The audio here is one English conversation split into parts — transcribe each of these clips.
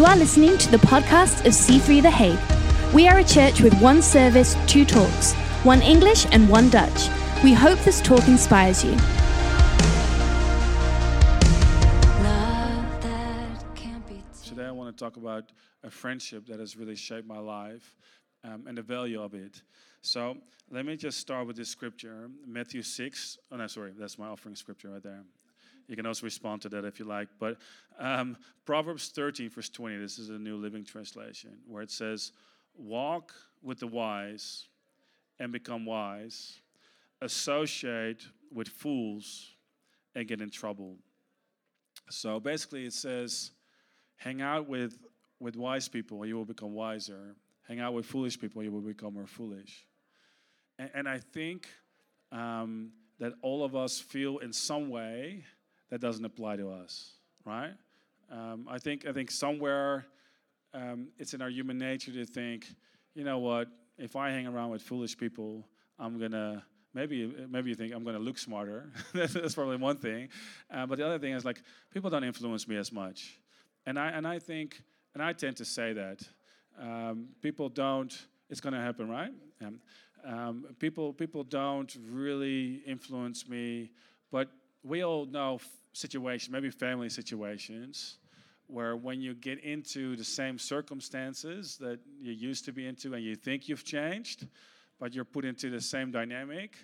You are listening to the podcast of C3 The Hague. We are a church with one service, two talks, one English and one Dutch. We hope this talk inspires you. Today, I want to talk about a friendship that has really shaped my life um, and the value of it. So, let me just start with this scripture Matthew 6. Oh, no, sorry, that's my offering scripture right there. You can also respond to that if you like. But um, Proverbs 13, verse 20, this is a New Living Translation, where it says, Walk with the wise and become wise, associate with fools and get in trouble. So basically, it says, hang out with, with wise people, you will become wiser. Hang out with foolish people, you will become more foolish. And, and I think um, that all of us feel in some way that doesn't apply to us, right? Um, I think I think somewhere um, it's in our human nature to think, you know what? If I hang around with foolish people, I'm gonna maybe maybe you think I'm gonna look smarter. That's probably one thing. Uh, but the other thing is like people don't influence me as much, and I and I think and I tend to say that um, people don't. It's gonna happen, right? Um, people people don't really influence me, but we all know situations, maybe family situations, where when you get into the same circumstances that you used to be into and you think you've changed, but you're put into the same dynamic,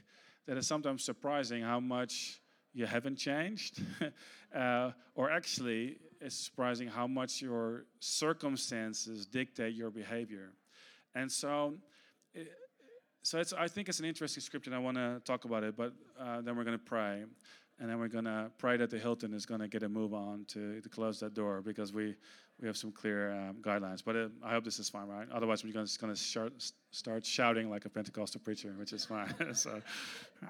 that is sometimes surprising how much you haven't changed. uh, or actually, it's surprising how much your circumstances dictate your behavior. And so, eh, so it's, I think it's an interesting scripture, and I want to talk about it, but uh, then we're going to pray and then we're gonna pray that the Hilton is gonna get a move on to, to close that door because we we have some clear um, guidelines. But uh, I hope this is fine, right? Otherwise, we're gonna, gonna start, start shouting like a Pentecostal preacher, which is fine. so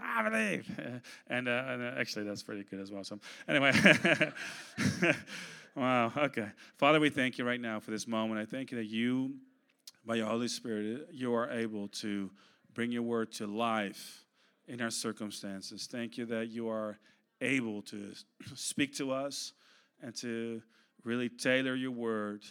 I believe, and, uh, and uh, actually that's pretty good as well. So anyway. wow. Okay. Father, we thank you right now for this moment. I thank you that you, by your Holy Spirit, you are able to bring your word to life in our circumstances. Thank you that you are able to speak to us and to really tailor your word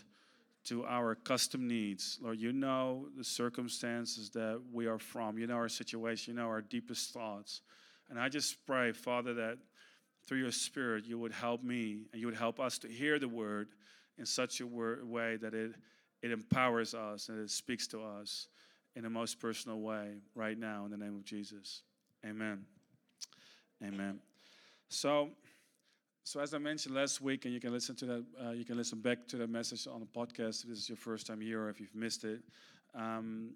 to our custom needs. Lord, you know the circumstances that we are from, you know our situation, you know our deepest thoughts. And I just pray, Father, that through your Spirit, you would help me and you would help us to hear the word in such a way that it, it empowers us and it speaks to us in the most personal way right now in the name of Jesus. Amen. Amen. So, so as I mentioned last week, and you can listen to that, uh, you can listen back to the message on the podcast if this is your first time here or if you've missed it. Um,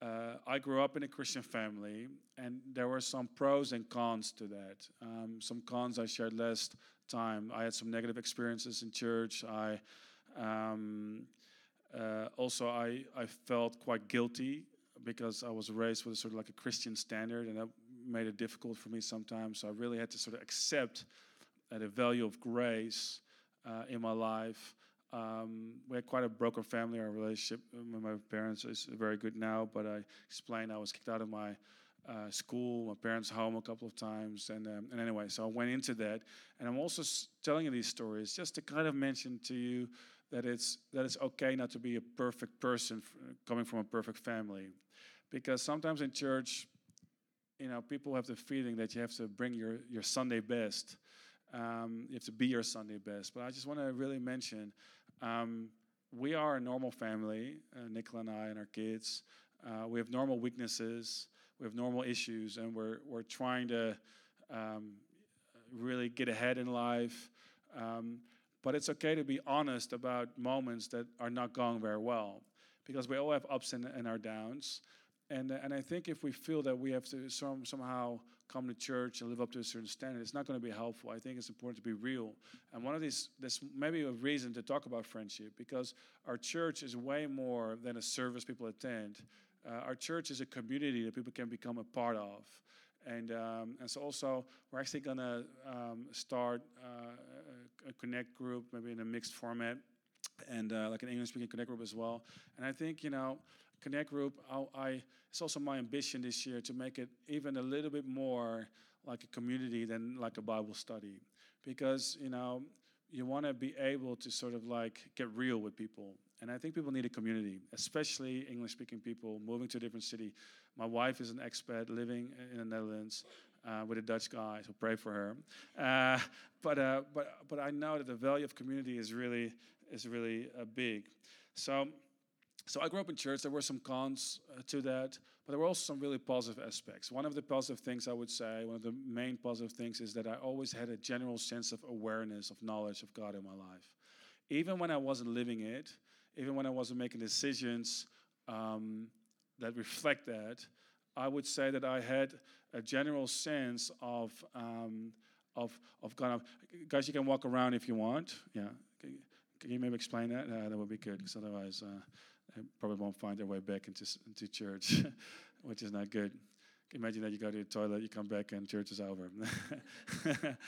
uh, I grew up in a Christian family, and there were some pros and cons to that. Um, some cons I shared last time. I had some negative experiences in church. I um, uh, also I I felt quite guilty because I was raised with a sort of like a Christian standard, and that made it difficult for me sometimes. So I really had to sort of accept uh, the value of grace uh, in my life. Um, we had quite a broken family. Our relationship with my parents is very good now, but I explained I was kicked out of my uh, school, my parents' home a couple of times, and um, and anyway, so I went into that, and I'm also telling you these stories just to kind of mention to you that it's that it's okay not to be a perfect person coming from a perfect family, because sometimes in church you know, people have the feeling that you have to bring your, your Sunday best. Um, you have to be your Sunday best. But I just want to really mention um, we are a normal family, uh, Nicola and I and our kids. Uh, we have normal weaknesses, we have normal issues, and we're, we're trying to um, really get ahead in life. Um, but it's okay to be honest about moments that are not going very well because we all have ups and, and our downs. And, and I think if we feel that we have to some, somehow come to church and live up to a certain standard, it's not going to be helpful. I think it's important to be real. And one of these, this maybe a reason to talk about friendship because our church is way more than a service people attend. Uh, our church is a community that people can become a part of. And, um, and so also, we're actually going to um, start uh, a connect group, maybe in a mixed format, and uh, like an English speaking connect group as well. And I think, you know, Connect Group, I, it's also my ambition this year to make it even a little bit more like a community than like a Bible study. Because, you know, you want to be able to sort of like get real with people. And I think people need a community, especially English speaking people moving to a different city. My wife is an expat living in the Netherlands uh, with a Dutch guy, so pray for her. Uh, but, uh, but, but I know that the value of community is really, is really uh, big. So, so I grew up in church. There were some cons uh, to that, but there were also some really positive aspects. One of the positive things I would say, one of the main positive things, is that I always had a general sense of awareness, of knowledge of God in my life. Even when I wasn't living it, even when I wasn't making decisions um, that reflect that, I would say that I had a general sense of um, of of kind of guys. You can walk around if you want. Yeah, can, you maybe explain that? Uh, that would be good, because otherwise. Uh, they probably won't find their way back into, into church, which is not good. Imagine that you go to the toilet, you come back, and church is over.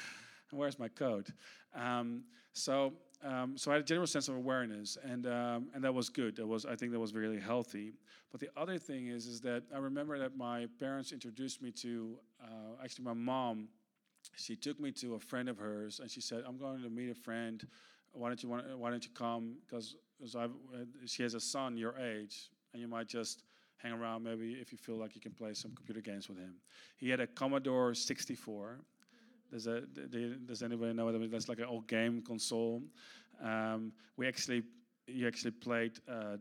Where's my coat? Um, so, um, so I had a general sense of awareness, and um, and that was good. That was, I think, that was really healthy. But the other thing is, is that I remember that my parents introduced me to, uh, actually, my mom. She took me to a friend of hers, and she said, "I'm going to meet a friend. Why don't you want, Why don't you come? Because she has a son your age, and you might just hang around maybe if you feel like you can play some computer games with him. He had a Commodore 64. Does, does anybody know what? That's like an old game console. Um, we actually, you actually played uh,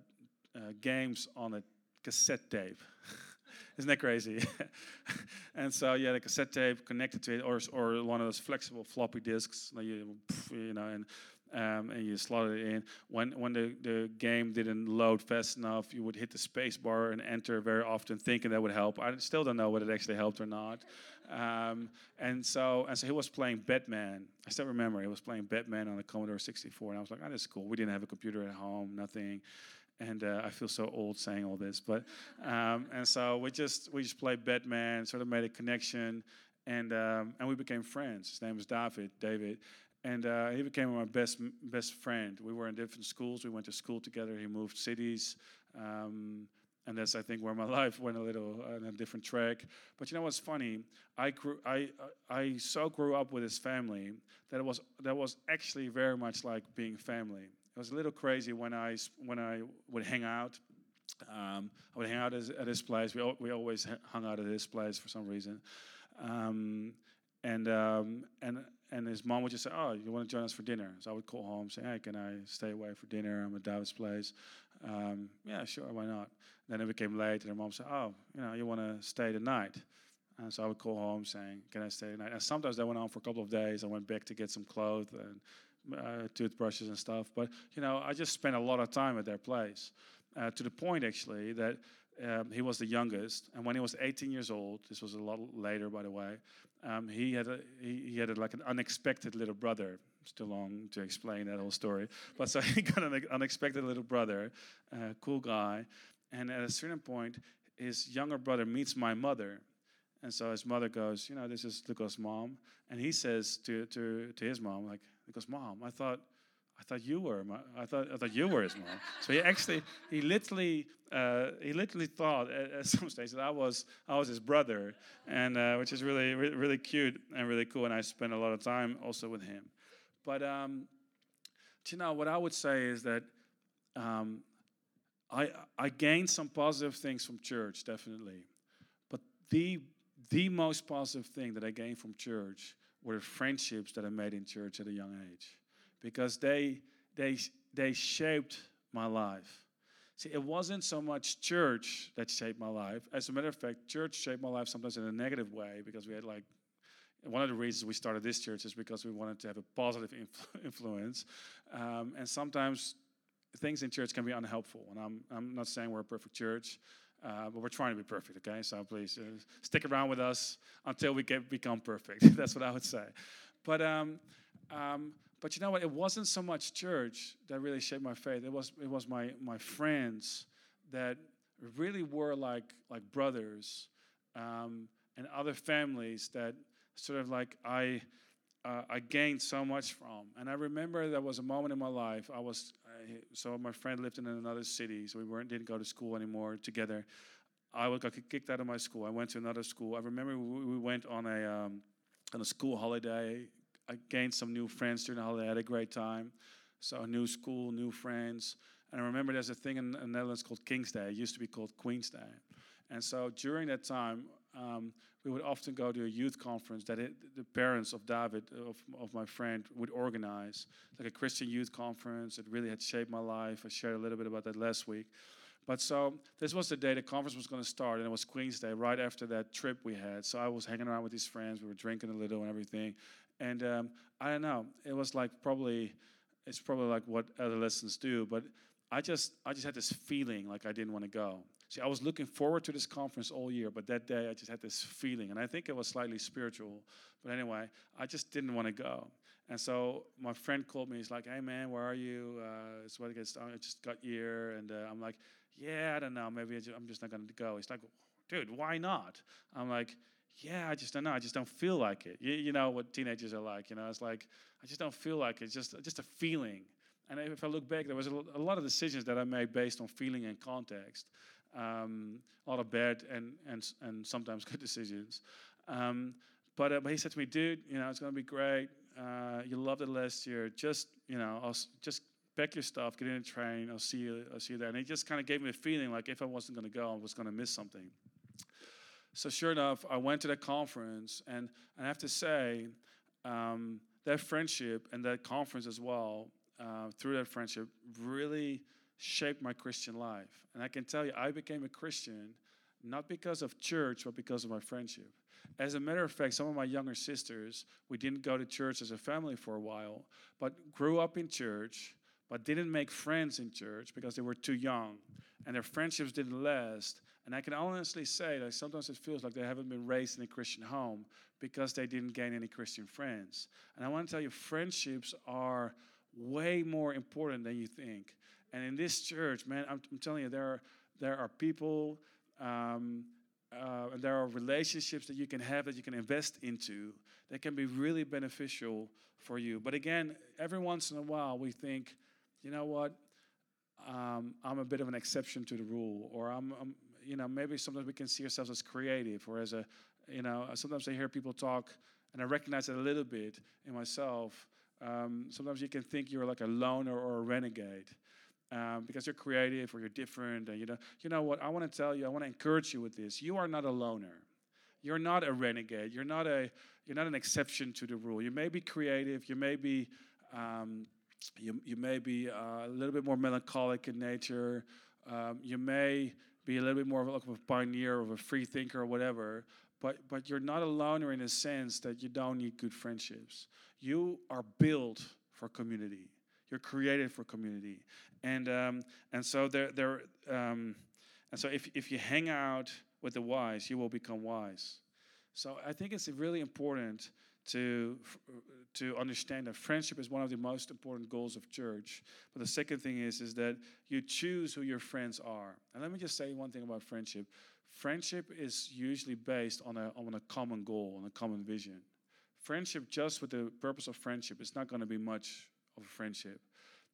uh, games on a cassette tape. Isn't that crazy? and so you had a cassette tape connected to it, or, or one of those flexible floppy disks, you, you know, and um, and you slot it in. When when the, the game didn't load fast enough, you would hit the space bar and enter very often, thinking that would help. I still don't know whether it actually helped or not. Um, and so and so he was playing Batman. I still remember he was playing Batman on the Commodore 64, and I was like, "Oh, that's cool." We didn't have a computer at home, nothing. And uh, I feel so old saying all this, but um, and so we just we just played Batman, sort of made a connection, and um, and we became friends. His name was David. David, and uh, he became my best best friend. We were in different schools. We went to school together. He moved cities, um, and that's I think where my life went a little on a different track. But you know what's funny? I grew I I so grew up with his family that it was that was actually very much like being family. It was a little crazy when I when I would hang out. Um, I would hang out at his place. We we always hung out at his place for some reason. Um, and um, and and his mom would just say, "Oh, you want to join us for dinner?" So I would call home, say, "Hey, can I stay away for dinner? I'm at David's place." Um, yeah, sure, why not? Then it became late, and her mom said, "Oh, you know, you want to stay the night?" And so I would call home saying, "Can I stay the night?" And sometimes that went on for a couple of days. I went back to get some clothes and uh, toothbrushes and stuff. But you know, I just spent a lot of time at their place, uh, to the point actually that um, he was the youngest, and when he was 18 years old, this was a lot later, by the way, um, he had a, he, he had a, like an unexpected little brother. It's too long to explain that whole story, but so he got an unexpected little brother, uh, cool guy, and at a certain point, his younger brother meets my mother, and so his mother goes, you know, this is Luca's mom, and he says to to to his mom, like, Luca's mom, I thought I thought you were my, I thought I thought you were his mom. so he actually he literally uh, he literally thought at, at, some stage that I was I was his brother, and uh, which is really, really really cute and really cool. And I spent a lot of time also with him. But um, you know what I would say is that um, I I gained some positive things from church definitely, but the the most positive thing that I gained from church were the friendships that I made in church at a young age because they, they, they shaped my life. See, it wasn't so much church that shaped my life. As a matter of fact, church shaped my life sometimes in a negative way because we had like, one of the reasons we started this church is because we wanted to have a positive influ- influence. Um, and sometimes things in church can be unhelpful. And I'm, I'm not saying we're a perfect church, uh, but we're trying to be perfect, okay? So please uh, stick around with us until we get become perfect. That's what I would say. But um, um, but you know what? It wasn't so much church that really shaped my faith. It was it was my my friends that really were like like brothers, um, and other families that sort of like I. Uh, I gained so much from, and I remember there was a moment in my life. I was I, so my friend lived in another city, so we weren't didn't go to school anymore together. I got kicked out of my school. I went to another school. I remember we, we went on a um, on a school holiday I gained some new friends during the holiday. I had a great time. So, new school, new friends. And I remember there's a thing in the Netherlands called King's Day. It used to be called Queen's Day. And so during that time, um, we would often go to a youth conference that it, the parents of David, of, of my friend, would organize, like a Christian youth conference. It really had shaped my life. I shared a little bit about that last week. But so this was the day the conference was going to start, and it was Queen's Day, right after that trip we had. So I was hanging around with these friends. We were drinking a little and everything. And um, I don't know, it was like probably, it's probably like what adolescents do, but I just, I just had this feeling like I didn't want to go. See, I was looking forward to this conference all year, but that day I just had this feeling, and I think it was slightly spiritual. But anyway, I just didn't want to go. And so my friend called me. He's like, "Hey man, where are you? Uh, it's what it gets. I just got here." And uh, I'm like, "Yeah, I don't know. Maybe I'm just not going to go." He's like, "Dude, why not?" I'm like, "Yeah, I just don't know. I just don't feel like it. You, you know what teenagers are like. You know, it's like I just don't feel like it. It's just just a feeling." And if I look back, there was a lot of decisions that I made based on feeling and context um, a lot of bad and, and, and sometimes good decisions. Um, but, uh, but he said to me, dude, you know, it's going to be great. Uh, you loved it last year. Just, you know, I'll just pack your stuff, get in a train. I'll see you. I'll see you there. And he just kind of gave me a feeling like if I wasn't going to go, I was going to miss something. So sure enough, I went to that conference, and, and I have to say, um, that friendship and that conference as well, uh, through that friendship, really shaped my Christian life. And I can tell you, I became a Christian not because of church, but because of my friendship. As a matter of fact, some of my younger sisters, we didn't go to church as a family for a while, but grew up in church, but didn't make friends in church because they were too young and their friendships didn't last. And I can honestly say that sometimes it feels like they haven't been raised in a Christian home because they didn't gain any Christian friends. And I want to tell you, friendships are way more important than you think. And in this church, man, I'm, I'm telling you, there are, there are people um, uh, and there are relationships that you can have that you can invest into that can be really beneficial for you. But again, every once in a while, we think, you know what? Um, I'm a bit of an exception to the rule, or I'm, I'm, you know, maybe sometimes we can see ourselves as creative, or as a, you know, sometimes I hear people talk, and I recognize it a little bit in myself. Um, sometimes you can think you're like a loner or a renegade um, because you're creative or you're different. And you know, you know what? I want to tell you. I want to encourage you with this. You are not a loner. You're not a renegade. You're not a. You're not an exception to the rule. You may be creative. You may be. Um, you, you may be uh, a little bit more melancholic in nature. Um, you may be a little bit more of a pioneer or a free thinker or whatever. But, but you're not a loner in a sense that you don't need good friendships. You are built for community. You're created for community, and um, and so there there um, and so if if you hang out with the wise, you will become wise. So I think it's really important to to understand that friendship is one of the most important goals of church. But the second thing is is that you choose who your friends are. And let me just say one thing about friendship. Friendship is usually based on a on a common goal, on a common vision. Friendship just with the purpose of friendship is not going to be much of a friendship.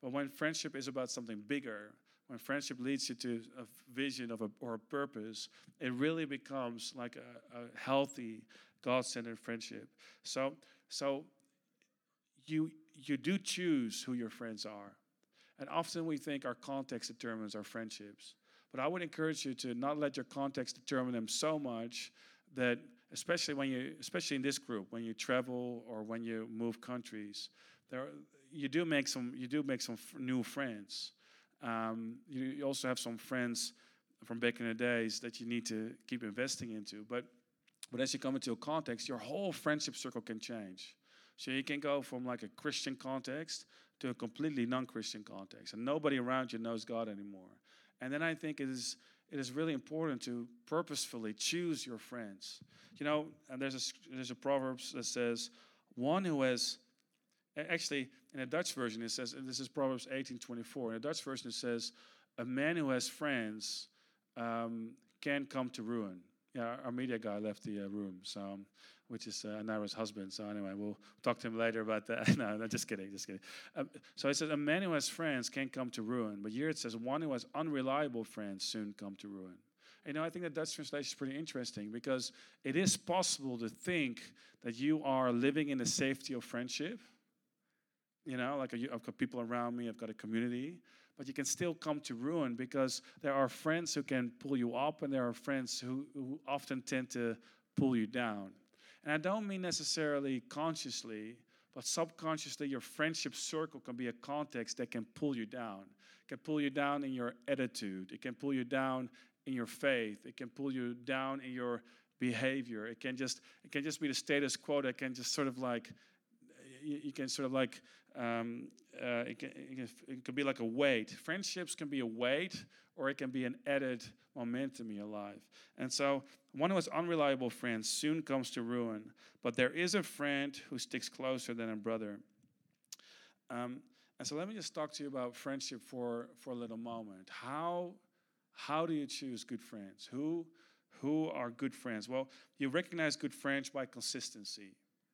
But when friendship is about something bigger, when friendship leads you to a vision of a, or a purpose, it really becomes like a, a healthy, God-centered friendship. So, so you you do choose who your friends are, and often we think our context determines our friendships. But I would encourage you to not let your context determine them so much that, especially when you, especially in this group, when you travel or when you move countries, there you do make some you do make some new friends. Um, you, you also have some friends from back in the days that you need to keep investing into. But but as you come into a context, your whole friendship circle can change. So you can go from like a Christian context to a completely non-Christian context, and nobody around you knows God anymore. And then I think it is it is really important to purposefully choose your friends. You know, and there's a there's a proverb that says, "One who has Actually, in a Dutch version, it says, this is Proverbs 18:24. In a Dutch version, it says, "A man who has friends um, can come to ruin." Yeah, our media guy left the uh, room, so which is uh, Naira's husband. So anyway, we'll talk to him later about that. no, no, just kidding, just kidding. Um, so it says, "A man who has friends can't come to ruin," but here it says, "One who has unreliable friends soon come to ruin." You know, I think that Dutch translation is pretty interesting because it is possible to think that you are living in the safety of friendship. You know, like I've got people around me, I've got a community, but you can still come to ruin because there are friends who can pull you up and there are friends who, who often tend to pull you down. And I don't mean necessarily consciously, but subconsciously, your friendship circle can be a context that can pull you down. It can pull you down in your attitude. It can pull you down in your faith. It can pull you down in your behavior. It can just it can just be the status quo that can just sort of like you, you can sort of like um, uh, it, can, it, can, be like a weight. Friendships can be a weight, or it can be an added momentum in your life. And so, one of those unreliable friends soon comes to ruin. But there is a friend who sticks closer than a brother. Um, and so, let me just talk to you about friendship for for a little moment. How how do you choose good friends? Who who are good friends? Well, you recognize good friends by consistency.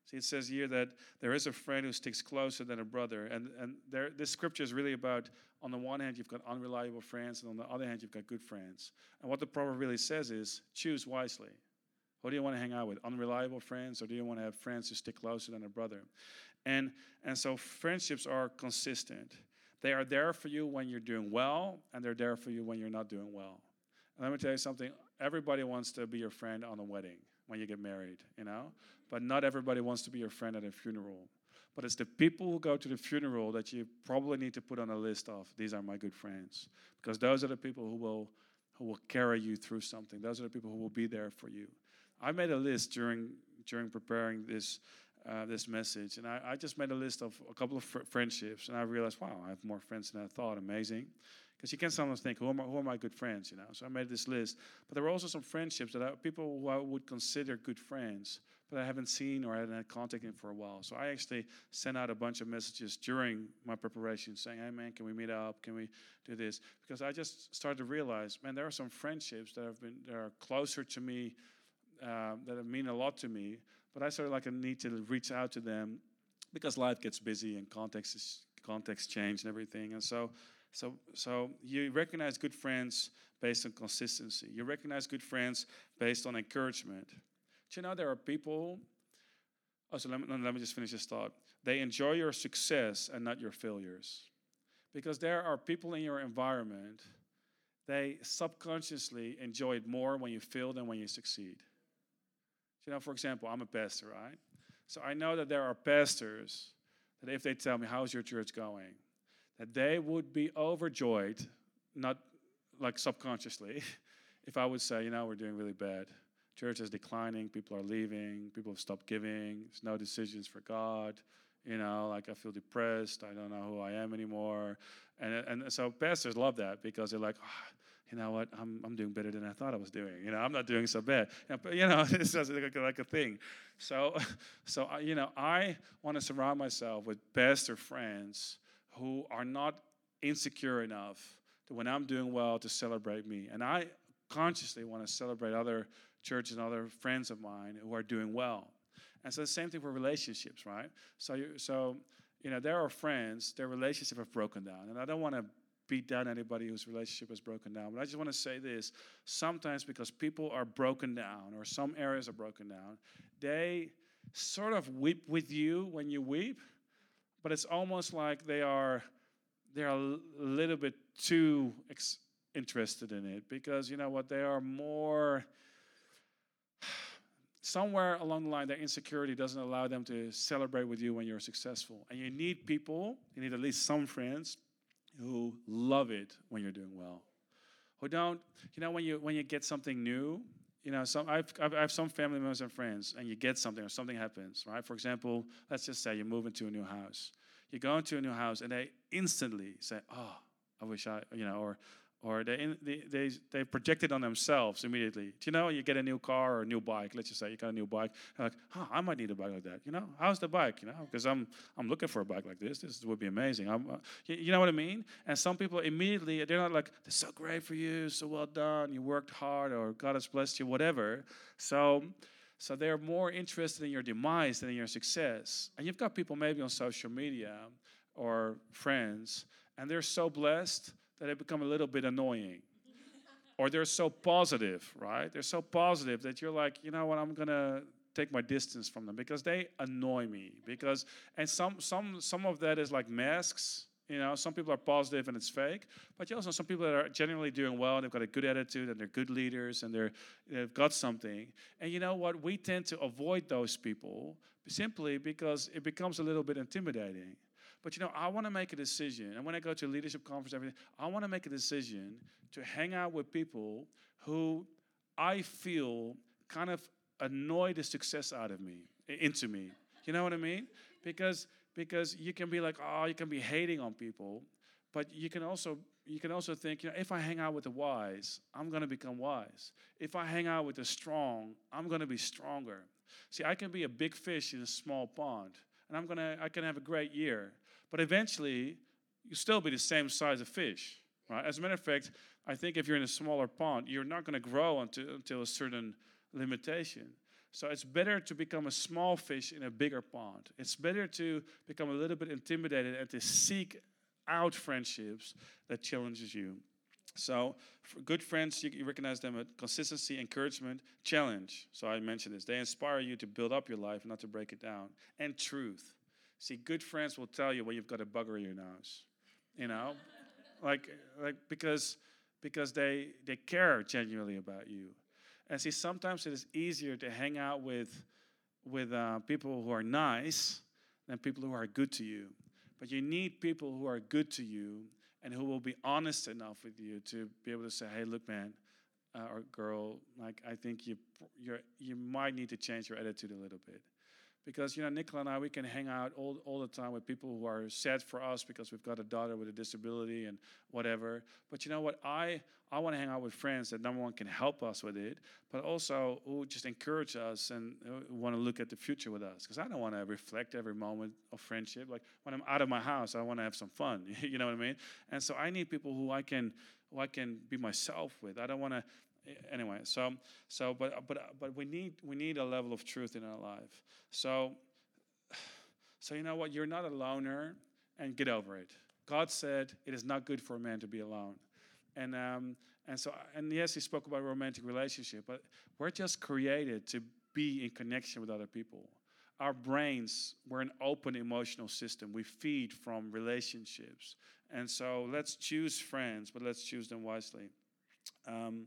See, it says here that there is a friend who sticks closer than a brother. And, and there, this scripture is really about, on the one hand, you've got unreliable friends, and on the other hand, you've got good friends. And what the proverb really says is choose wisely. Who do you want to hang out with? Unreliable friends, or do you want to have friends who stick closer than a brother? And, and so friendships are consistent. They are there for you when you're doing well, and they're there for you when you're not doing well. And let me tell you something everybody wants to be your friend on a wedding when you get married, you know? But not everybody wants to be your friend at a funeral. But it's the people who go to the funeral that you probably need to put on a list of these are my good friends. Because those are the people who will who will carry you through something. Those are the people who will be there for you. I made a list during during preparing this uh, this message, and I, I, just made a list of a couple of fr- friendships, and I realized, wow, I have more friends than I thought. Amazing. Because you can sometimes think, who are, my, who are my good friends, you know? So I made this list. But there were also some friendships that I, people who I would consider good friends, but I haven't seen or I hadn't had contact in for a while. So I actually sent out a bunch of messages during my preparation saying, hey man, can we meet up? Can we do this? Because I just started to realize, man, there are some friendships that have been that are closer to me, uh, that mean a lot to me. But I sort of like a need to reach out to them because life gets busy and context is, context change and everything. And so so, so you recognize good friends based on consistency. You recognize good friends based on encouragement. Do you know there are people? Oh, so let me, let me just finish this thought. They enjoy your success and not your failures. Because there are people in your environment, they subconsciously enjoy it more when you fail than when you succeed. Do You know, for example, I'm a pastor, right? So I know that there are pastors that if they tell me, How's your church going? That they would be overjoyed, not like subconsciously, if I would say, you know, we're doing really bad. Church is declining, people are leaving, people have stopped giving, there's no decisions for God. You know, like I feel depressed, I don't know who I am anymore. And, and so pastors love that because they're like, oh, you know what, I'm, I'm doing better than I thought I was doing. You know, I'm not doing so bad. You know, it's just like, like a thing. So, so you know, I want to surround myself with pastor friends who are not insecure enough to when I'm doing well to celebrate me. And I consciously want to celebrate other churches and other friends of mine who are doing well. And so the same thing for relationships, right? So you, so you know there are friends, their relationship have broken down, and I don't want to beat down anybody whose relationship has broken down. But I just want to say this: sometimes because people are broken down, or some areas are broken down, they sort of weep with you when you weep, but it's almost like they are they are a little bit too ex- interested in it because you know what they are more somewhere along the line their insecurity doesn't allow them to celebrate with you when you're successful. And you need people you need at least some friends who love it when you're doing well who don't you know when you when you get something new you know, some I've, I've, I have some family members and friends, and you get something or something happens, right? For example, let's just say you move into a new house. You go into a new house, and they instantly say, "Oh, I wish I," you know, or or they, they, they, they project it on themselves immediately. Do you know, you get a new car or a new bike, let's just say you got a new bike, like, oh, I might need a bike like that. You know, how's the bike? You know, because I'm, I'm looking for a bike like this. This would be amazing. Uh, you, you, know what I mean? And some people immediately, they're not like, that's so great for you, so well done, you worked hard, or God has blessed you, whatever. So, so they're more interested in your demise than in your success. And you've got people maybe on social media or friends, and they're so blessed that they become a little bit annoying. or they're so positive, right? They're so positive that you're like, you know what, I'm gonna take my distance from them because they annoy me. Because and some some some of that is like masks. You know, some people are positive and it's fake, but you also some people that are genuinely doing well and they've got a good attitude and they're good leaders and they're they've got something. And you know what? We tend to avoid those people simply because it becomes a little bit intimidating. But you know, I want to make a decision. And when I go to a leadership conference, everything, I want to make a decision to hang out with people who I feel kind of annoy the success out of me, into me. You know what I mean? Because because you can be like, oh, you can be hating on people, but you can also you can also think, you know, if I hang out with the wise, I'm going to become wise. If I hang out with the strong, I'm going to be stronger. See, I can be a big fish in a small pond, and I'm gonna I can have a great year, but eventually you'll still be the same size of fish, right? As a matter of fact, I think if you're in a smaller pond, you're not going to grow until, until a certain limitation. So it's better to become a small fish in a bigger pond. It's better to become a little bit intimidated and to seek out friendships that challenges you. So, good friends, you, recognize them at consistency, encouragement, challenge. So, I mentioned this. They inspire you to build up your life, not to break it down. And truth. See, good friends will tell you when you've got a bugger in your nose. You know, like, like because because they they care genuinely about you. And see, sometimes it is easier to hang out with, with uh, people who are nice than people who are good to you. But you need people who are good to you and who will be honest enough with you to be able to say, hey, look, man, uh, or girl, like, I think you, you you might need to change your attitude a little bit because you know Nicola and I we can hang out all, all the time with people who are sad for us because we've got a daughter with a disability and whatever. But you know what? I I want to hang out with friends that number one can help us with it, but also who just encourage us and want to look at the future with us. Because I don't want to reflect every moment of friendship. Like when I'm out of my house, I want to have some fun. you know what I mean? And so I need people who I can who I can be myself with. I don't want to anyway so so but but but we need we need a level of truth in our life. So so you know what? You're not a loner and get over it. God said it is not good for a man to be alone. And um and so and yes he spoke about romantic relationship but we're just created to be in connection with other people. Our brains we're an open emotional system. We feed from relationships. And so let's choose friends but let's choose them wisely. Um,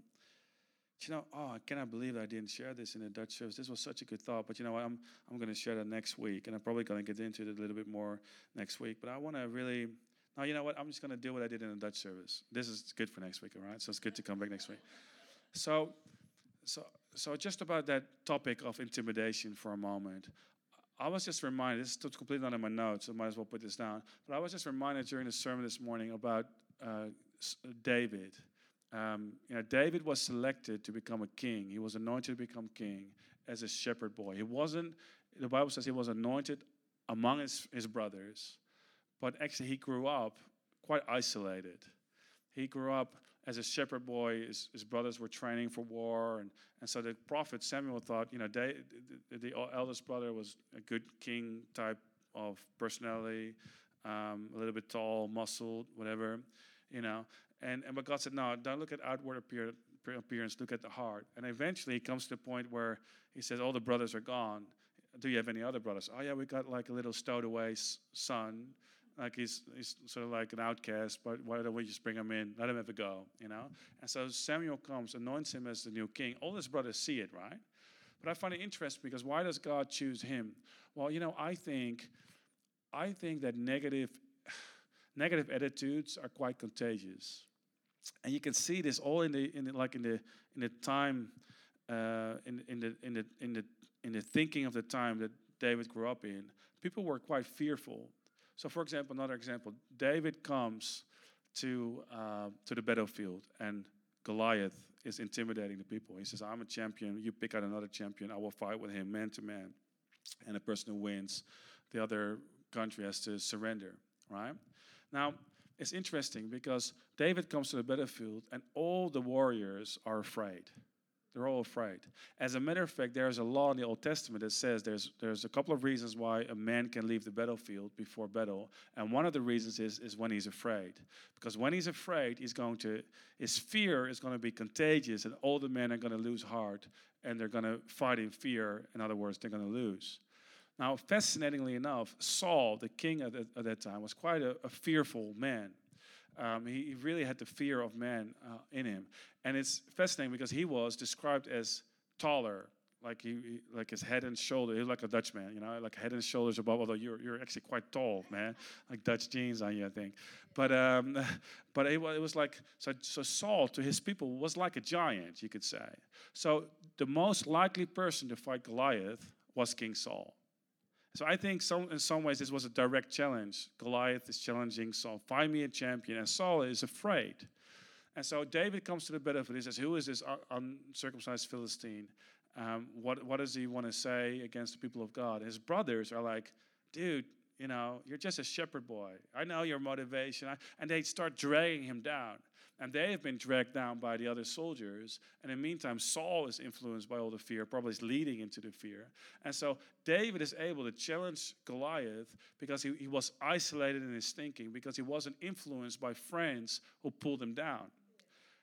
you know, oh, I cannot believe I didn't share this in the Dutch service. This was such a good thought. But you know what? I'm, I'm going to share that next week. And I'm probably going to get into it a little bit more next week. But I want to really, now, you know what? I'm just going to do what I did in the Dutch service. This is good for next week, all right? So it's good to come back next week. So, so, so just about that topic of intimidation for a moment. I was just reminded, this is completely not in my notes, so I might as well put this down. But I was just reminded during the sermon this morning about uh, David um, you know, David was selected to become a king. He was anointed to become king as a shepherd boy. He wasn't, the Bible says he was anointed among his, his brothers, but actually he grew up quite isolated. He grew up as a shepherd boy. His, his brothers were training for war. And, and so the prophet Samuel thought, you know, the, the eldest brother was a good king type of personality, um, a little bit tall, muscled, whatever, you know. And, and but God said, no, don't look at outward appearance, look at the heart. And eventually it comes to the point where he says, all the brothers are gone. Do you have any other brothers? Oh, yeah, we got like a little stowed away son. Like he's, he's sort of like an outcast, but why don't we just bring him in, let him have a go, you know? And so Samuel comes, anoints him as the new king. All his brothers see it, right? But I find it interesting because why does God choose him? Well, you know, I think, I think that negative, negative attitudes are quite contagious and you can see this all in the in the, like in the in the time uh, in in the in the in the in the thinking of the time that David grew up in. People were quite fearful. So, for example, another example: David comes to uh, to the battlefield, and Goliath is intimidating the people. He says, "I'm a champion. You pick out another champion. I will fight with him man to man." And the person who wins, the other country has to surrender. Right now, it's interesting because David comes to the battlefield and all the warriors are afraid. They're all afraid. As a matter of fact, there's a law in the Old Testament that says there's, there's a couple of reasons why a man can leave the battlefield before battle. And one of the reasons is, is when he's afraid. Because when he's afraid, he's going to, his fear is going to be contagious, and all the men are going to lose heart and they're going to fight in fear. In other words, they're going to lose. Now, fascinatingly enough, Saul, the king at, the, at that time, was quite a, a fearful man. Um, he, he, really had the fear of man uh, in him. And it's fascinating because he was described as taller, like he, he, like his head and shoulder. He was like a Dutchman, you know, like head and shoulders above. Although you're you're actually quite tall, man, like Dutch genes on you, I think. But um, but it was, it was like so. So Saul to his people was like a giant, you could say. So the most likely person to fight Goliath was King Saul. So I think some, in some ways this was a direct challenge. Goliath is challenging Saul. Find me a champion. And Saul is afraid. And so David comes to the battlefield. He says, Who is this uncircumcised Philistine? Um, what, what does he want to say against the people of God? His brothers are like, Dude, you know, you're just a shepherd boy. I know your motivation. And they start dragging him down. And they have been dragged down by the other soldiers. And in the meantime, Saul is influenced by all the fear, probably is leading into the fear. And so David is able to challenge Goliath because he, he was isolated in his thinking, because he wasn't influenced by friends who pulled him down.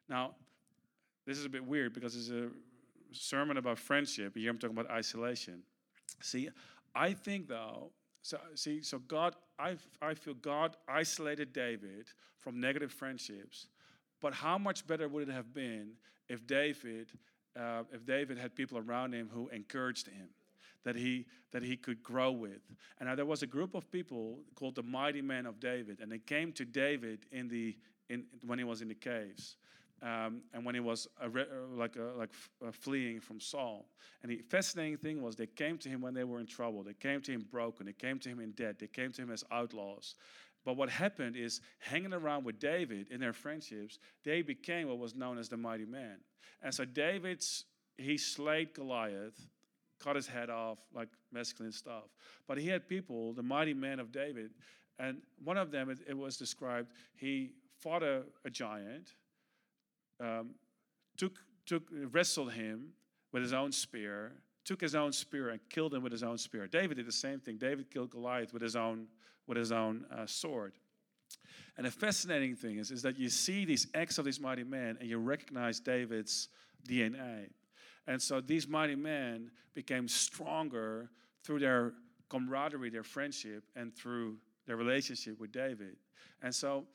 Now, this is a bit weird because it's a sermon about friendship. Here I'm talking about isolation. See, I think though, so see, so God, I, I feel God isolated David from negative friendships but how much better would it have been if David, uh, if David had people around him who encouraged him, that he that he could grow with? And now there was a group of people called the mighty men of David, and they came to David in the in when he was in the caves. Um, and when he was uh, like uh, like uh, fleeing from Saul. And the fascinating thing was they came to him when they were in trouble. They came to him broken. They came to him in debt. They came to him as outlaws. But what happened is, hanging around with David in their friendships, they became what was known as the mighty man. And so David's he slayed Goliath, cut his head off, like masculine stuff. But he had people, the mighty men of David, and one of them, it, it was described, he fought a, a giant, um, took, took, wrestled him with his own spear, took his own spear and killed him with his own spear. David did the same thing. David killed Goliath with his own with his own uh, sword. And the fascinating thing is, is that you see these acts of these mighty men and you recognize David's DNA. And so these mighty men became stronger through their camaraderie, their friendship, and through their relationship with David. And so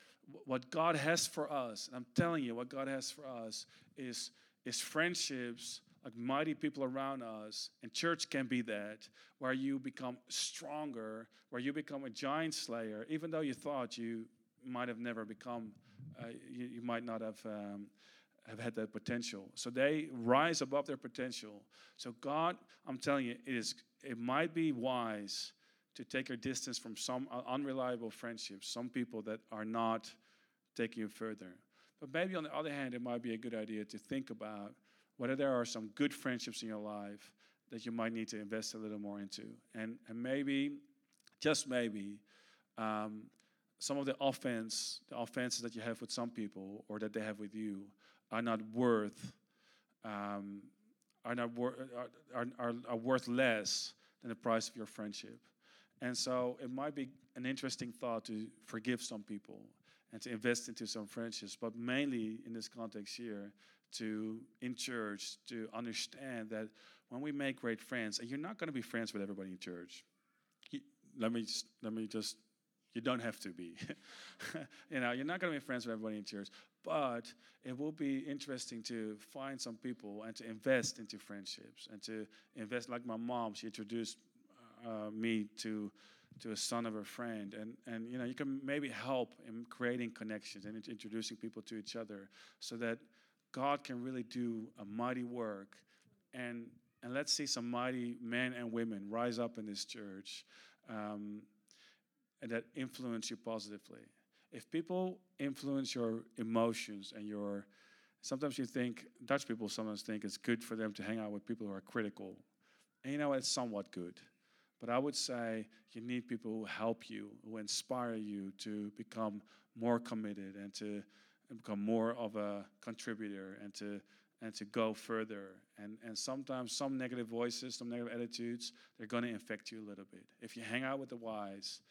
what God has for us, and I'm telling you, what God has for us is, is friendships like mighty people around us, and church can be that, where you become stronger, where you become a giant slayer, even though you thought you might have never become, uh, you, you, might not have. Um, have had that potential. So they rise above their potential. So God, I'm telling you, it is it might be wise to take a distance from some unreliable friendships, some people that are not taking you further. But maybe on the other hand, it might be a good idea to think about whether there are some good friendships in your life that you might need to invest a little more into. And, and maybe, just maybe, um, some of the offense, the offenses that you have with some people or that they have with you are not worth, um, are not wor- are, are, are worth less than the price of your friendship. And so it might be an interesting thought to forgive some people and to invest into some friendships, but mainly in this context here, to in church to understand that when we make great friends, and you're not going to be friends with everybody in church. let me let me just you don't have to be. you know, you're not going to be friends with everybody in church, but it will be interesting to find some people and to invest into friendships and to invest. Like my mom, she introduced uh, me to to a son of a friend, and and you know, you can maybe help in creating connections and introducing people to each other, so that God can really do a mighty work. And, and let's see some mighty men and women rise up in this church um, and that influence you positively. If people influence your emotions and your, sometimes you think, Dutch people sometimes think it's good for them to hang out with people who are critical. And you know, it's somewhat good. But I would say you need people who help you, who inspire you to become more committed and to and become more of a contributor and to and to go further. And, and sometimes some negative voices, some negative attitudes, they're going to infect you a little bit. If you hang out with the wise,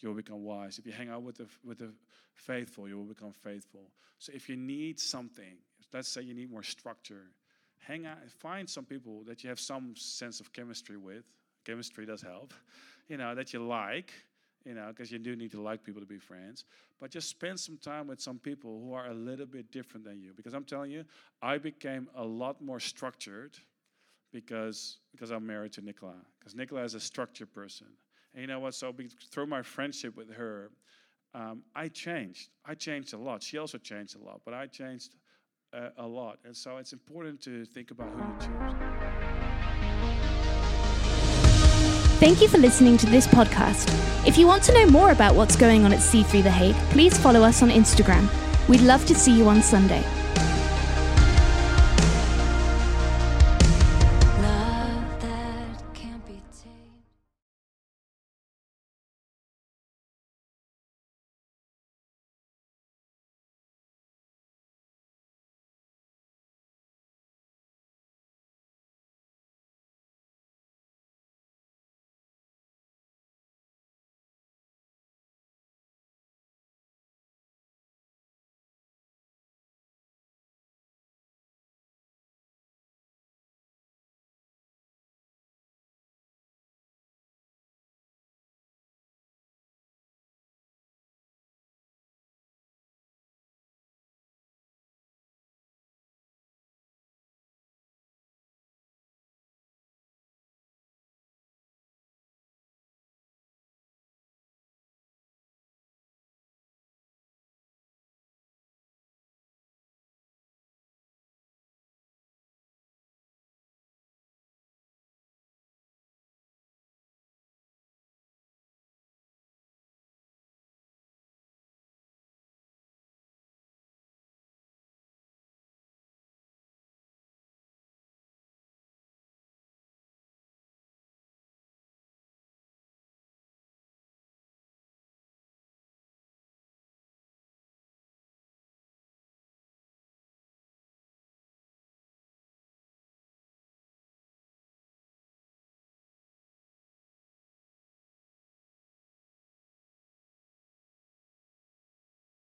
you'll become wise. If you hang out with the, with the faithful, you will become faithful. So if you need something, let's say you need more structure, hang out, find some people that you have some sense of chemistry with. Chemistry does help, you know, that you like, you know, because you do need to like people to be friends. But just spend some time with some people who are a little bit different than you. Because I'm telling you, I became a lot more structured because because I'm married to Nicola. Because Nicola is a structured person. And you know what? So through my friendship with her, um, I changed. I changed a lot. She also changed a lot, but I changed uh, a lot. And so it's important to think about who you choose. Thank you for listening to this podcast. If you want to know more about what's going on at C3 The Hague, please follow us on Instagram. We'd love to see you on Sunday.